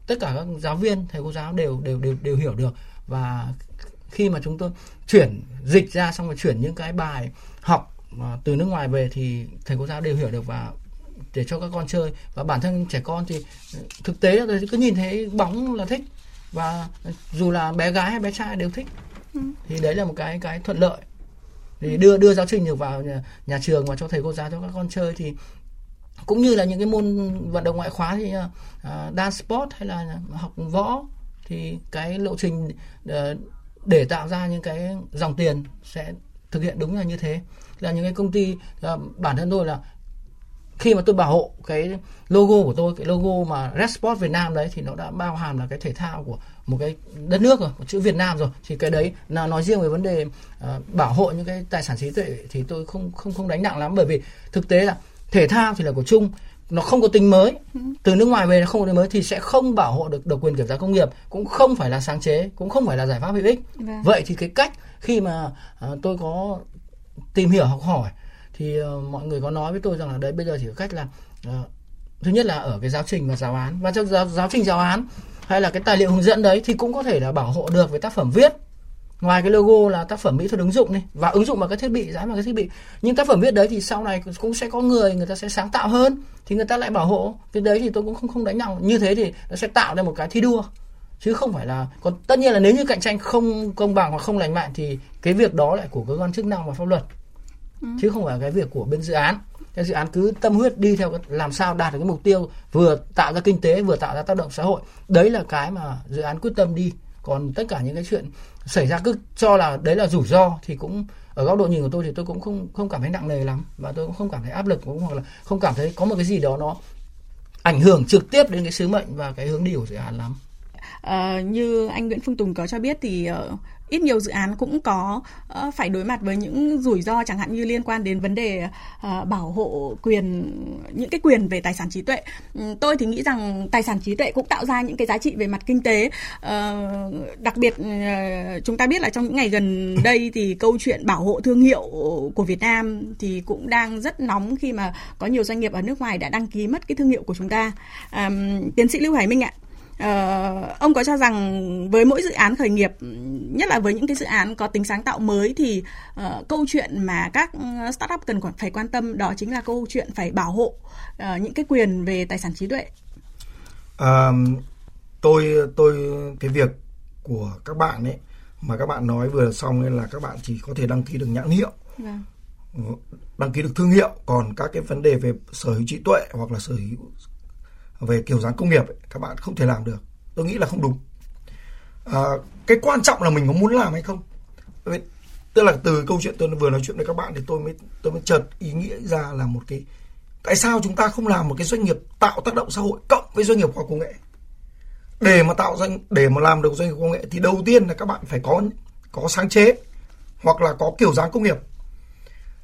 tất cả các giáo viên thầy cô giáo đều đều đều đều hiểu được. Và khi mà chúng tôi chuyển dịch ra xong rồi chuyển những cái bài học ờ, từ nước ngoài về thì thầy cô giáo đều hiểu được. Và để cho các con chơi. Và bản thân trẻ con thì thực tế là cứ nhìn thấy bóng là thích. Và dù là bé gái hay bé trai đều thích. Ừ. thì đấy là một cái cái thuận lợi. Thì đưa đưa giáo trình được vào nhà, nhà trường và cho thầy cô giáo cho các con chơi thì cũng như là những cái môn vận động ngoại khóa thì uh, dance sport hay là học võ thì cái lộ trình uh, để tạo ra những cái dòng tiền sẽ thực hiện đúng là như thế. Là những cái công ty uh, bản thân tôi là khi mà tôi bảo hộ cái logo của tôi cái logo mà Red Sport Việt Nam đấy thì nó đã bao hàm là cái thể thao của một cái đất nước rồi chữ Việt Nam rồi. Thì cái đấy là nói riêng về vấn đề uh, bảo hộ những cái tài sản trí tuệ thì tôi không không không đánh nặng lắm. Bởi vì thực tế là thể thao thì là của chung nó không có tính mới. Từ nước ngoài về nó không có tính mới thì sẽ không bảo hộ được độc quyền kiểm tra công nghiệp cũng không phải là sáng chế cũng không phải là giải pháp hữu ích. Vâng. vậy thì cái cách khi mà uh, tôi có tìm hiểu học hỏi thì uh, mọi người có nói với tôi rằng là đấy bây giờ chỉ có cách là uh, thứ nhất là ở cái giáo trình và giáo án. Và trong giáo, giáo trình giáo án hay là cái tài liệu hướng dẫn đấy thì cũng có thể là bảo hộ được với tác phẩm viết. Ngoài cái logo là tác phẩm mỹ thuật ứng dụng này và ứng dụng vào cái thiết bị dán vào cái thiết bị. Nhưng tác phẩm viết đấy thì sau này cũng sẽ có người người ta sẽ sáng tạo hơn thì người ta lại bảo hộ. Cái đấy thì tôi cũng không không đánh nhau. Như thế thì nó sẽ tạo ra một cái thi đua. Chứ không phải là còn tất nhiên là nếu như cạnh tranh không công bằng hoặc không lành mạnh thì cái việc đó lại của cơ quan chức năng và pháp luật ừ. chứ không phải cái việc của bên dự án cái dự án cứ tâm huyết đi theo làm sao đạt được cái mục tiêu vừa tạo ra kinh tế vừa tạo ra tác động xã hội đấy là cái mà dự án quyết tâm đi còn tất cả những cái chuyện xảy ra cứ cho là đấy là rủi ro thì cũng ở góc độ nhìn của tôi thì tôi cũng không không cảm thấy nặng nề lắm và tôi cũng không cảm thấy áp lực cũng hoặc là không cảm thấy có một cái gì đó nó ảnh hưởng trực tiếp đến cái sứ mệnh và cái hướng đi của dự án lắm. À, như anh Nguyễn Phương Tùng có cho biết thì uh, ít nhiều dự án cũng có uh, phải đối mặt với những rủi ro chẳng hạn như liên quan đến vấn đề uh, bảo hộ quyền những cái quyền về tài sản trí tuệ. Um, tôi thì nghĩ rằng tài sản trí tuệ cũng tạo ra những cái giá trị về mặt kinh tế. Uh, đặc biệt uh, chúng ta biết là trong những ngày gần đây thì câu chuyện bảo hộ thương hiệu của Việt Nam thì cũng đang rất nóng khi mà có nhiều doanh nghiệp ở nước ngoài đã đăng ký mất cái thương hiệu của chúng ta. Um, tiến sĩ Lưu Hải Minh ạ. Uh, ông có cho rằng với mỗi dự án khởi nghiệp nhất là với những cái dự án có tính sáng tạo mới thì uh, câu chuyện mà các startup cần phải quan tâm đó chính là câu chuyện phải bảo hộ uh, những cái quyền về tài sản trí tuệ. Uh, tôi tôi cái việc của các bạn ấy mà các bạn nói vừa xong nên là các bạn chỉ có thể đăng ký được nhãn hiệu. Vâng. đăng ký được thương hiệu còn các cái vấn đề về sở hữu trí tuệ hoặc là sở hữu về kiểu dáng công nghiệp ấy, các bạn không thể làm được. Tôi nghĩ là không đúng. À, cái quan trọng là mình có muốn làm hay không? Tức là từ câu chuyện tôi vừa nói chuyện với các bạn thì tôi mới tôi mới chợt ý nghĩa ra là một cái tại sao chúng ta không làm một cái doanh nghiệp tạo tác động xã hội cộng với doanh nghiệp khoa công nghệ? Để mà tạo doanh để mà làm được doanh nghiệp công nghệ thì đầu tiên là các bạn phải có có sáng chế hoặc là có kiểu dáng công nghiệp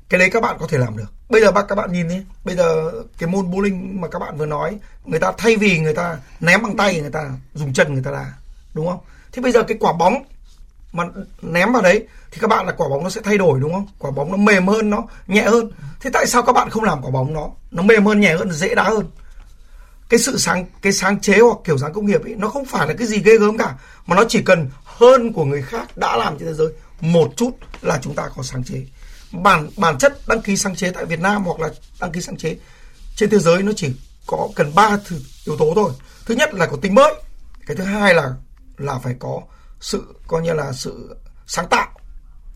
cái đấy các bạn có thể làm được. Bây giờ các bạn nhìn đi. Bây giờ cái môn bowling mà các bạn vừa nói, người ta thay vì người ta ném bằng tay, người ta dùng chân người ta đá đúng không? Thì bây giờ cái quả bóng mà ném vào đấy, thì các bạn là quả bóng nó sẽ thay đổi, đúng không? Quả bóng nó mềm hơn, nó nhẹ hơn. Thế tại sao các bạn không làm quả bóng nó? Nó mềm hơn, nhẹ hơn, dễ đá hơn. Cái sự sáng, cái sáng chế hoặc kiểu dáng công nghiệp ấy, nó không phải là cái gì ghê gớm cả, mà nó chỉ cần hơn của người khác đã làm trên thế giới, một chút là chúng ta có sáng chế bản bản chất đăng ký sáng chế tại Việt Nam hoặc là đăng ký sáng chế trên thế giới nó chỉ có cần ba yếu tố thôi. Thứ nhất là có tính mới, cái thứ hai là là phải có sự, coi như là sự sáng tạo.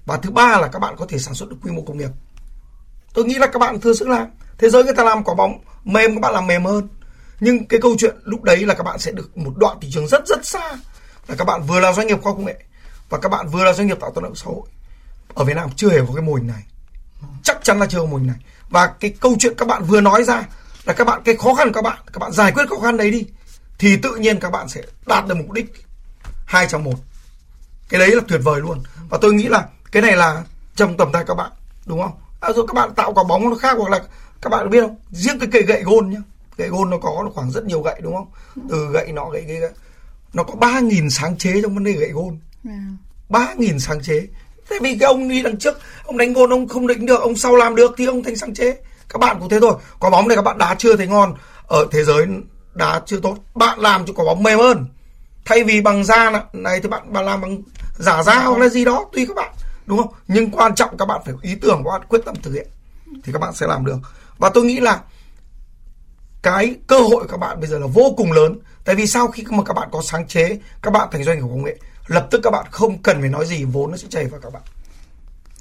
Và thứ ba là các bạn có thể sản xuất được quy mô công nghiệp. Tôi nghĩ là các bạn thừa sức làm. Thế giới người ta làm quả bóng mềm, các bạn làm mềm hơn. Nhưng cái câu chuyện lúc đấy là các bạn sẽ được một đoạn thị trường rất rất xa. Là các bạn vừa là doanh nghiệp khoa công nghệ và các bạn vừa là doanh nghiệp tạo tác động xã hội ở Việt Nam chưa hề có cái mô hình này. Chắc chắn là chưa có mô hình này. Và cái câu chuyện các bạn vừa nói ra là các bạn cái khó khăn của các bạn các bạn giải quyết khó khăn đấy đi thì tự nhiên các bạn sẽ đạt được mục đích hai trong một. Cái đấy là tuyệt vời luôn. Và tôi nghĩ là cái này là trong tầm tay các bạn đúng không? À, rồi các bạn tạo quả bóng nó khác hoặc là các bạn biết không? Riêng cái cây gậy gôn nhá. Gậy gôn nó có nó khoảng rất nhiều gậy đúng không? Từ gậy nọ gậy kia nó có ba nghìn sáng chế trong vấn đề gậy gôn. Ba nghìn sáng chế Thế vì cái ông đi đằng trước, Ông đánh gôn, ông không đánh được, Ông sau làm được thì ông thành sáng chế. Các bạn cũng thế thôi. Quả bóng này các bạn đá chưa thấy ngon. Ở thế giới đá chưa tốt. Bạn làm cho quả bóng mềm hơn. Thay vì bằng da này thì bạn bạn làm bằng giả da hoặc là gì đó, Tùy các bạn. Đúng không? Nhưng quan trọng các bạn phải ý tưởng, Các bạn quyết tâm thực hiện. Thì các bạn sẽ làm được. Và tôi nghĩ là cái cơ hội các bạn bây giờ là vô cùng lớn. Tại vì sau khi mà các bạn có sáng chế, các bạn thành doanh nghiệp công nghệ lập tức các bạn không cần phải nói gì vốn nó sẽ chảy vào các bạn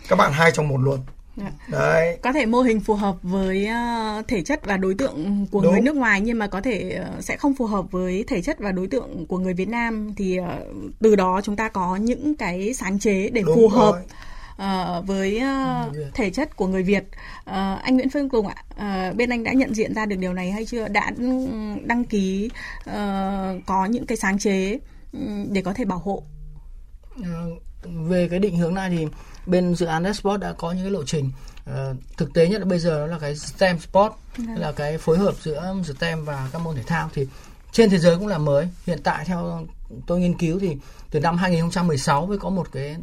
các bạn hai trong một luôn Dạ. Đấy. Có thể mô hình phù hợp với uh, thể chất và đối tượng của Đúng. người nước ngoài nhưng mà có thể uh, sẽ không phù hợp với thể chất và đối tượng của người Việt Nam thì uh, từ đó chúng ta có những cái sáng chế để Đúng phù hợp uh, với uh, thể chất của người Việt. Uh, anh Nguyễn Phương Tùng ạ, uh, bên anh đã nhận diện ra được điều này hay chưa? Đã đăng ký uh, có những cái sáng chế để có thể bảo hộ. Uh, về cái định hướng này thì bên dự án Sport đã có những cái lộ trình uh, thực tế nhất là bây giờ đó là cái STEM Sport ừ. là cái phối hợp giữa STEM và các môn thể thao thì trên thế giới cũng là mới hiện tại theo tôi nghiên cứu thì từ năm 2016 mới có một cái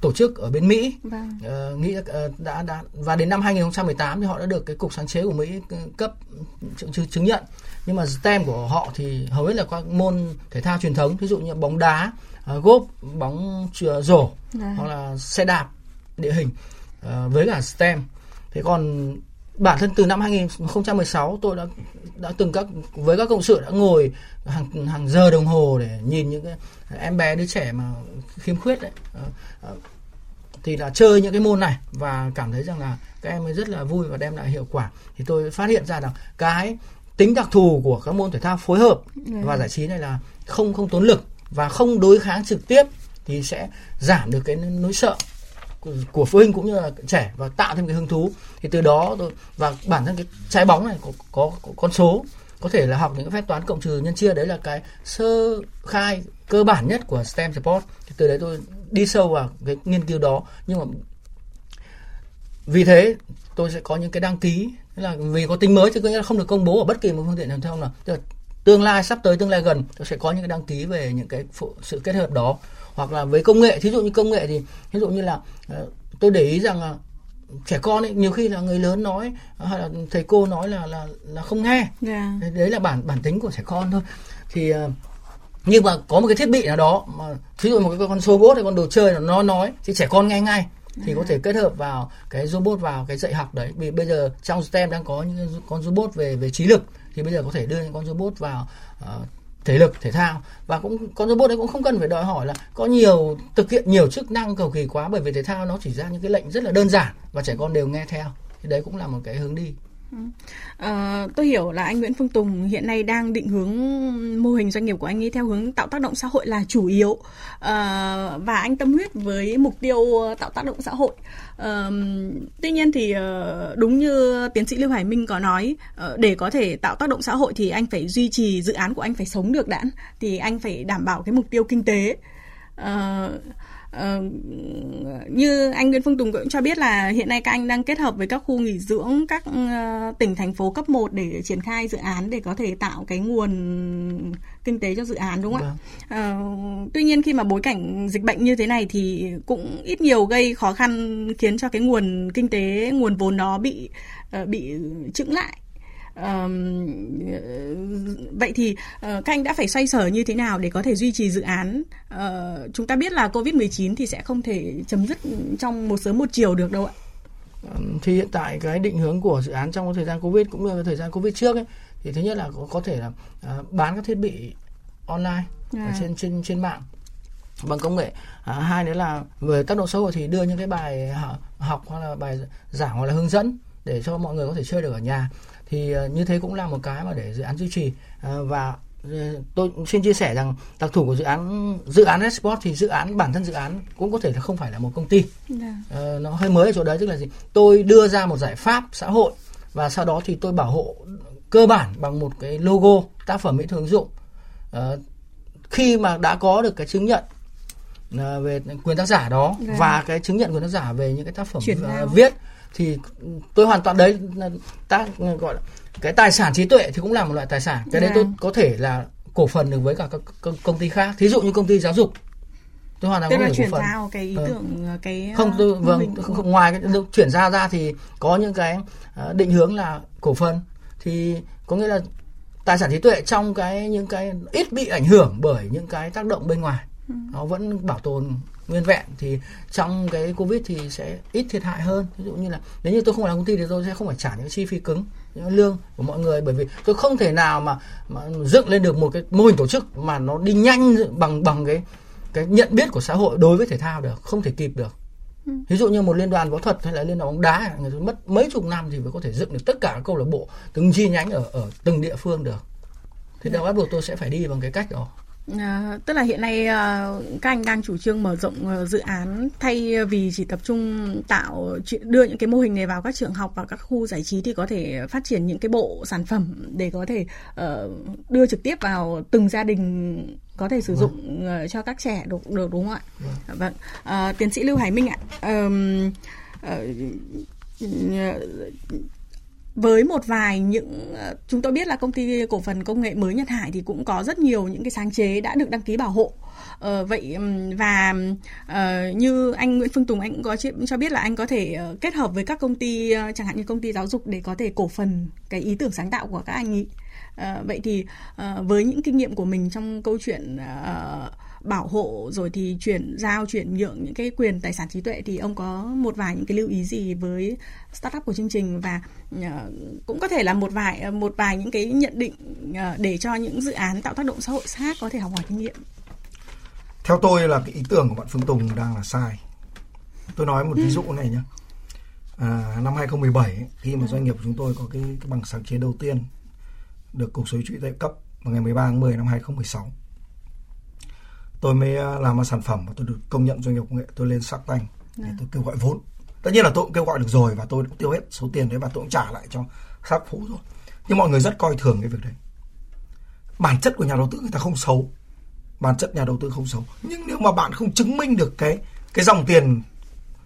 tổ chức ở bên Mỹ vâng. uh, nghĩ uh, đã đã và đến năm 2018 thì họ đã được cái cục sáng chế của Mỹ cấp chứng, chứng nhận nhưng mà STEM của họ thì hầu hết là các môn thể thao truyền thống ví dụ như bóng đá uh, golf bóng rổ vâng. hoặc là xe đạp địa hình uh, với cả STEM. Thế còn bản thân từ năm 2016 tôi đã đã từng các với các cộng sự đã ngồi hàng hàng giờ đồng hồ để nhìn những cái em bé đứa trẻ mà khiếm khuyết đấy. Uh, uh, thì là chơi những cái môn này và cảm thấy rằng là các em ấy rất là vui và đem lại hiệu quả. Thì tôi phát hiện ra rằng cái tính đặc thù của các môn thể thao phối hợp và giải trí này là không không tốn lực và không đối kháng trực tiếp thì sẽ giảm được cái nỗi sợ của phụ huynh cũng như là trẻ và tạo thêm cái hứng thú. Thì từ đó tôi và bản thân cái trái bóng này có, có, có con số có thể là học những cái phép toán cộng trừ nhân chia đấy là cái sơ khai cơ bản nhất của STEM support thì từ đấy tôi đi sâu vào cái nghiên cứu đó. Nhưng mà vì thế tôi sẽ có những cái đăng ký. Tức là vì có tính mới thì có nghĩa là không được công bố ở bất kỳ một phương tiện truyền thông nào. Tức là tương lai sắp tới tương lai gần tôi sẽ có những cái đăng ký về những cái phụ, sự kết hợp đó. Hoặc là với công nghệ thí dụ như công nghệ thì ví dụ như là ờ, tôi để ý rằng là trẻ con ấy nhiều khi là người lớn nói hay là thầy cô nói là là là không nghe. Yeah. Dạ. đấy là bản bản tính của trẻ con thôi. Thì ờ, nhưng mà có một cái thiết bị nào đó mà ví dụ một cái con robot hay con đồ chơi nó nói thì trẻ con nghe ngay thì có thể kết hợp vào cái robot vào cái dạy học đấy. Vì bây giờ trong STEM đang có những con robot về về trí lực. Thì bây giờ có thể đưa những con robot vào uh, thể lực thể thao. Và cũng con robot đấy cũng không cần phải đòi hỏi là có nhiều thực hiện nhiều chức năng cầu kỳ quá bởi vì thể thao nó chỉ ra những cái lệnh rất là đơn giản và trẻ con đều nghe theo. Thì đấy cũng là một cái hướng đi. À, tôi hiểu là anh Nguyễn Phương Tùng hiện nay đang định hướng mô hình doanh nghiệp của anh ấy theo hướng tạo tác động xã hội là chủ yếu à, và anh tâm huyết với mục tiêu ờ, tạo tác động xã hội. À, tuy nhiên thì đúng như tiến sĩ Lưu Hải Minh có nói để có thể tạo tác động xã hội thì anh phải duy trì dự án của anh phải sống được đã thì anh phải đảm bảo cái mục tiêu kinh tế. À, Ờ, như anh Nguyễn Phương Tùng cũng cho biết là hiện nay các anh đang kết hợp với các khu nghỉ dưỡng các uh, tỉnh thành phố cấp 1 để triển khai dự án để có thể tạo cái nguồn kinh tế cho dự án đúng không vâng. ạ? Uh, tuy nhiên khi mà bối cảnh dịch bệnh như thế này thì cũng ít nhiều gây khó khăn khiến cho cái nguồn kinh tế nguồn vốn đó bị uh, bị chững lại vậy thì uh, các anh đã phải xoay sở như thế nào để có thể duy trì dự án? Uh, chúng ta biết là Covid-19 thì sẽ không thể chấm dứt trong một sớm một chiều được đâu ạ. Thì hiện tại cái định hướng của dự án trong thời gian Covid cũng như thời gian Covid trước ấy, thì thứ nhất là có, có thể là uh, bán các thiết bị online à. trên trên trên mạng bằng công nghệ à, hai nữa là về tác động xã hội thì đưa những cái bài học hoặc là bài giảng hoặc là hướng dẫn để cho mọi người có thể chơi được ở nhà thì ờ, như thế cũng là một cái mà để dự án duy trì ờ, và ờ, tôi xin chia sẻ rằng đặc thù của dự án dự án Export thì dự án bản thân dự án cũng có thể là không phải là một công ty yeah. Dạ. nó hơi mới ở chỗ đấy tức là gì tôi đưa ra một giải pháp xã hội và sau đó thì tôi bảo hộ cơ bản bằng một cái logo tác phẩm mỹ thuật ứng dụng khi mà đã có được cái chứng nhận về quyền tác giả đó yeah. Dạ. và cái chứng nhận quyền tác giả về những cái tác phẩm viết thì tôi hoàn toàn đấy tác gọi là cái tài sản trí tuệ thì cũng là một loại tài sản cái đấy tôi vâng. có thể là cổ phần được với cả các công, ty khác thí dụ như công ty giáo dục tôi hoàn toàn có thể chuyển giao cái ý ừ. tưởng ừ. cái không tôi vâng không, không, ngoài cái chuyển giao ra thì có những cái định hướng là cổ phần thì có nghĩa là tài sản trí tuệ trong cái những cái ít bị ảnh hưởng bởi những cái tác động bên ngoài ừ. nó vẫn bảo tồn nguyên vẹn thì trong cái covid thì sẽ ít thiệt hại hơn. Ví dụ như là nếu như tôi không làm công ty thì tôi sẽ không phải trả những chi phí cứng những lương của mọi người. Bởi vì tôi không thể nào mà, mà dựng lên được một cái mô hình tổ chức mà nó đi nhanh bằng bằng cái cái nhận biết của xã hội đối với thể thao được không thể kịp được. Ừ. ví dụ như một liên đoàn võ thuật hay là liên đoàn bóng đá người mất mấy chục năm thì mới có thể dựng được tất cả các câu lạc bộ từng chi nhánh ở ở từng địa phương được. Thì đâu bắt buộc tôi sẽ phải đi bằng cái cách đó À, tức là hiện nay à, các anh đang chủ trương mở rộng à, dự án thay vì chỉ tập trung tạo đưa những cái mô hình này vào các trường học và các khu giải trí thì có thể phát triển những cái bộ sản phẩm để có thể uh, đưa trực tiếp vào từng gia đình có thể sử dụng vâng. uh, cho các trẻ được được đúng không ạ? Vâng. vâng. À, tiến sĩ Lưu Hải Minh ạ. Um, uh, với một vài những ờ, chúng tôi biết là công ty cổ phần công nghệ mới Nhật Hải thì cũng có rất nhiều những cái sáng chế đã được đăng ký bảo hộ. Ờ, vậy và uh, như anh Nguyễn Phương Tùng anh cũng có cho biết là anh có thể uh, kết hợp với các công ty uh, chẳng hạn như công ty giáo dục để có thể cổ phần cái ý tưởng sáng tạo của các anh ấy uh, vậy thì uh, với những kinh nghiệm của mình trong câu chuyện uh, bảo hộ rồi thì chuyển giao chuyển nhượng những cái quyền tài sản trí tuệ thì ông có một vài những cái lưu ý gì với startup của chương trình và uh, cũng có thể là một vài một vài những cái nhận định uh, để cho những dự án tạo tác động xã hội khác có thể học hỏi kinh nghiệm. Theo tôi là cái ý tưởng của bạn Phương Tùng đang là sai. Tôi nói một ví dụ này nhé. À, năm 2017 khi mà doanh nghiệp của chúng tôi có cái, cái bằng sáng chế đầu tiên được cục sở hữu trí tuệ cấp vào ngày 13 tháng 10 năm 2016 tôi mới ờ, làm ra sản phẩm và tôi được công nhận doanh nghiệp công nghệ. Tôi lên sắc tanh để dạ. tôi kêu gọi vốn. Tất nhiên là tôi cũng kêu gọi được rồi và tôi cũng tiêu hết số tiền đấy và tôi cũng trả lại cho sắc phú rồi nhưng mọi người rất coi thường cái việc đấy. Bản chất của nhà đầu tư người ta không xấu. Bản chất nhà đầu tư không xấu. Nhưng nếu mà bạn không chứng minh được cái cái dòng tiền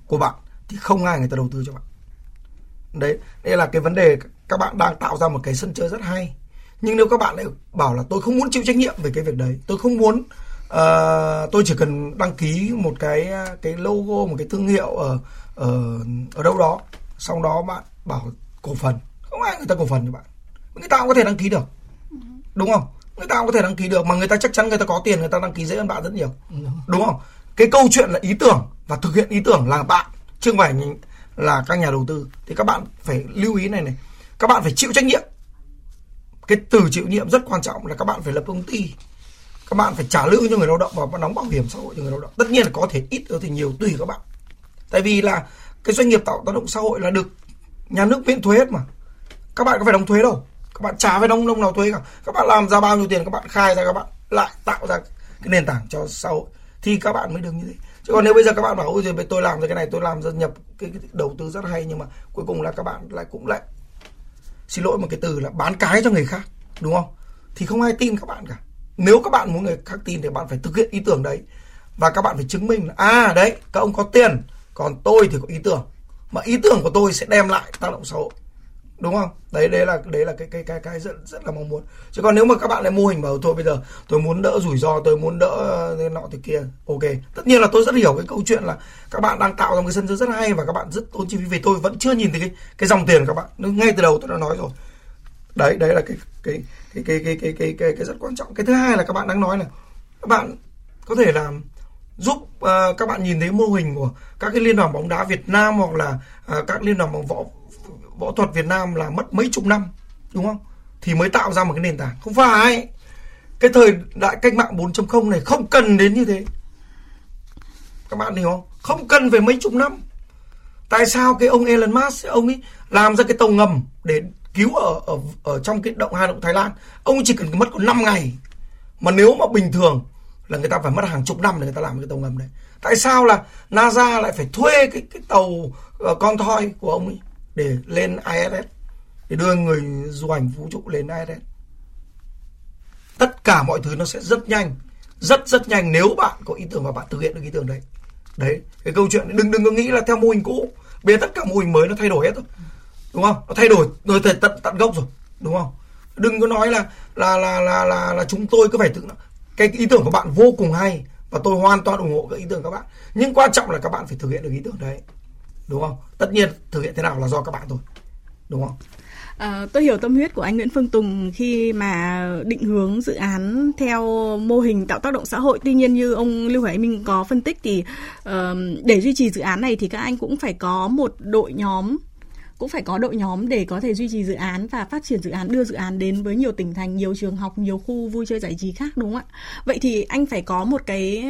của bạn thì không ai người ta đầu tư cho bạn. Đấy đây là cái vấn đề các bạn đang tạo ra một cái sân chơi rất hay. Nhưng nếu các bạn lại bảo là tôi không muốn chịu trách nhiệm về cái việc đấy tôi không muốn à, tôi chỉ cần đăng ký một cái à, cái logo một cái thương hiệu ở ở ở đâu đó. Sau đó bạn bảo cổ phần. Không ai người ta cổ phần cho bạn. Người ta cũng có thể đăng ký được. Đúng không? Người ta cũng có thể đăng ký được mà người ta chắc chắn người ta có tiền người ta đăng ký dễ hơn bạn rất nhiều. Đúng không? Cái câu chuyện là ý tưởng và thực hiện ý tưởng là bạn chứ không phải là các nhà đầu tư. Thì các bạn phải lưu ý này này. Các bạn phải chịu trách nhiệm. Cái từ chịu nhiệm rất quan trọng là các bạn phải lập công ty các bạn phải trả lương cho người lao động và đóng bảo hiểm xã hội cho người lao động. Tất nhiên là có thể ít thì nhiều tùy các bạn. Tại vì là cái doanh nghiệp tạo tác động xã hội là được nhà nước miễn thuế hết mà. Các bạn có phải đóng thuế đâu. Các bạn trả phải đóng đông nào thuế cả. Các bạn làm ra bao nhiêu tiền các bạn khai ra các bạn lại tạo ra cái nền tảng cho xã hội. Thì các bạn mới được như thế. Chứ còn nếu bây giờ các bạn bảo ôi giời tôi làm rồi cái này tôi làm nhập cái, cái đầu tư rất hay nhưng mà cuối cùng là các bạn lại cũng lại xin lỗi một cái từ là bán cái cho người khác. Đúng không? Thì không ai tin các bạn cả nếu các bạn muốn người khác tin thì bạn phải thực hiện ý tưởng đấy. Và các bạn phải chứng minh là à đấy, các ông có tiền, còn tôi thì có ý tưởng. Mà ý tưởng của tôi sẽ đem lại tác động xã hội. Đúng không? Đấy đấy là đấy là cái cái cái cái rất rất là mong muốn. Chứ còn nếu mà các bạn lại mô hình bảo thôi, bây giờ tôi muốn đỡ rủi ro, tôi muốn đỡ ờ, thế nọ thế kia, ok. Tất nhiên là tôi rất hiểu cái câu chuyện là các bạn đang tạo ra một cái sân chơi rất hay và các bạn rất tốn chi phí. Vì tôi vẫn chưa nhìn thấy cái cái dòng tiền của các bạn. Ngay từ đầu tôi đã nói rồi. Đấy đấy là cái cái cái cái cái cái cái cái, cái rất quan trọng. Cái thứ hai là các bạn đang nói là các bạn có thể làm giúp uh, các bạn nhìn thấy mô hình của các cái liên đoàn bóng đá Việt Nam hoặc là uh, các liên đoàn bóng võ võ thuật Việt Nam là mất mấy chục năm đúng không? Thì mới tạo ra một cái nền tảng. Không phải. Cái thời đại cách mạng 4.0 này không cần đến như thế. Các bạn hiểu không? Không cần phải mấy chục năm. Tại sao cái ông Elon Musk ông ấy làm ra cái tàu ngầm để cứu ở ở ở trong cái động hai động Thái Lan ông chỉ cần mất có 5 ngày. Mà nếu mà bình thường là người ta phải mất hàng chục năm để người ta làm cái tàu ngầm đấy. Tại sao là NASA lại phải thuê cái cái tàu uh, con thoi của ông ấy để lên ISS để đưa người du hành vũ trụ lên ISS tất cả mọi thứ nó sẽ rất nhanh rất rất nhanh nếu bạn có ý tưởng và bạn thực hiện được ý tưởng đấy. Đấy cái câu chuyện đừng đừng có nghĩ là theo mô hình cũ. Bây giờ tất cả mô hình mới nó thay đổi hết rồi đúng không? Nó thay đổi rồi tận tận tận gốc rồi. Đúng không? Đừng có nói là là là là là, là chúng tôi cứ phải tự cái ý tưởng của bạn vô cùng hay và tôi hoàn toàn ủng hộ cái ý tưởng các bạn. Nhưng quan trọng là các bạn phải thực hiện được ý tưởng đấy. Đúng không? Tất nhiên thực hiện thế nào là do các bạn thôi. Đúng không? À, tôi hiểu tâm huyết của anh Nguyễn Phương Tùng khi mà định hướng dự án theo mô hình tạo tác động xã hội. Tuy nhiên như ông Lưu Hải Minh có phân tích thì uh, để duy trì dự án này thì các anh cũng phải có một đội nhóm cũng phải có đội nhóm để có thể duy trì dự án và phát triển dự án đưa dự án đến với nhiều tỉnh thành nhiều trường học nhiều khu vui chơi giải trí khác đúng không ạ? Vậy thì anh phải có một cái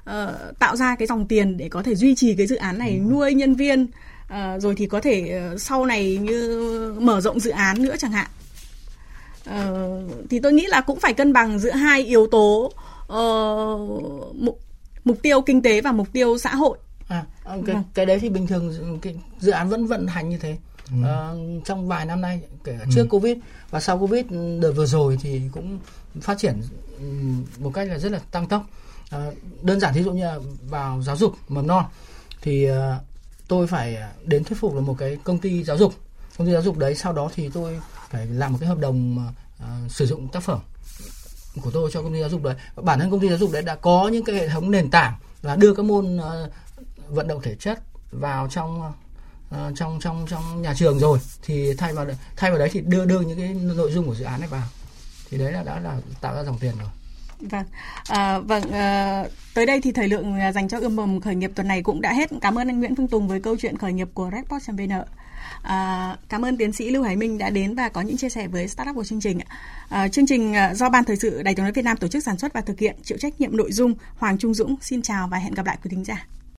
uh, tạo ra cái dòng tiền để có thể duy trì cái dự án này nuôi nhân viên uh, rồi thì có thể uh, sau này như mở rộng dự án nữa chẳng hạn. Uh, thì tôi nghĩ là cũng phải cân bằng giữa hai yếu tố uh, mục, mục tiêu kinh tế và mục tiêu xã hội. À, cái, vâng. cái đấy thì bình thường cái dự án vẫn vận hành như thế. Ừ. À, trong vài năm nay kể cả trước ừ. covid và sau covid đợt vừa rồi thì cũng phát triển một cách là rất là tăng tốc à, đơn giản thí dụ như là vào giáo dục mầm non thì uh, tôi phải đến thuyết phục là một cái công ty giáo dục công ty giáo dục đấy sau đó thì tôi phải làm một cái hợp đồng uh, sử dụng tác phẩm của tôi cho công ty giáo dục đấy bản thân công ty giáo dục đấy đã có những cái hệ thống nền tảng là đưa các môn uh, vận động thể chất vào trong uh, trong trong trong nhà trường rồi thì thay vào thay vào đấy thì đưa đưa những cái nội dung của dự án này vào thì đấy là đã là tạo ra dòng tiền rồi Vâng, à, vâng à, tới đây thì thời lượng dành cho ươm mầm khởi nghiệp tuần này cũng đã hết. Cảm ơn anh Nguyễn Phương Tùng với câu chuyện khởi nghiệp của Redbox.vn. À, cảm ơn tiến sĩ Lưu Hải Minh đã đến và có những chia sẻ với startup của chương trình. À, chương trình do Ban Thời sự Đài tiếng nói Việt Nam tổ chức sản xuất và thực hiện, chịu trách nhiệm nội dung Hoàng Trung Dũng. Xin chào và hẹn gặp lại quý thính giả.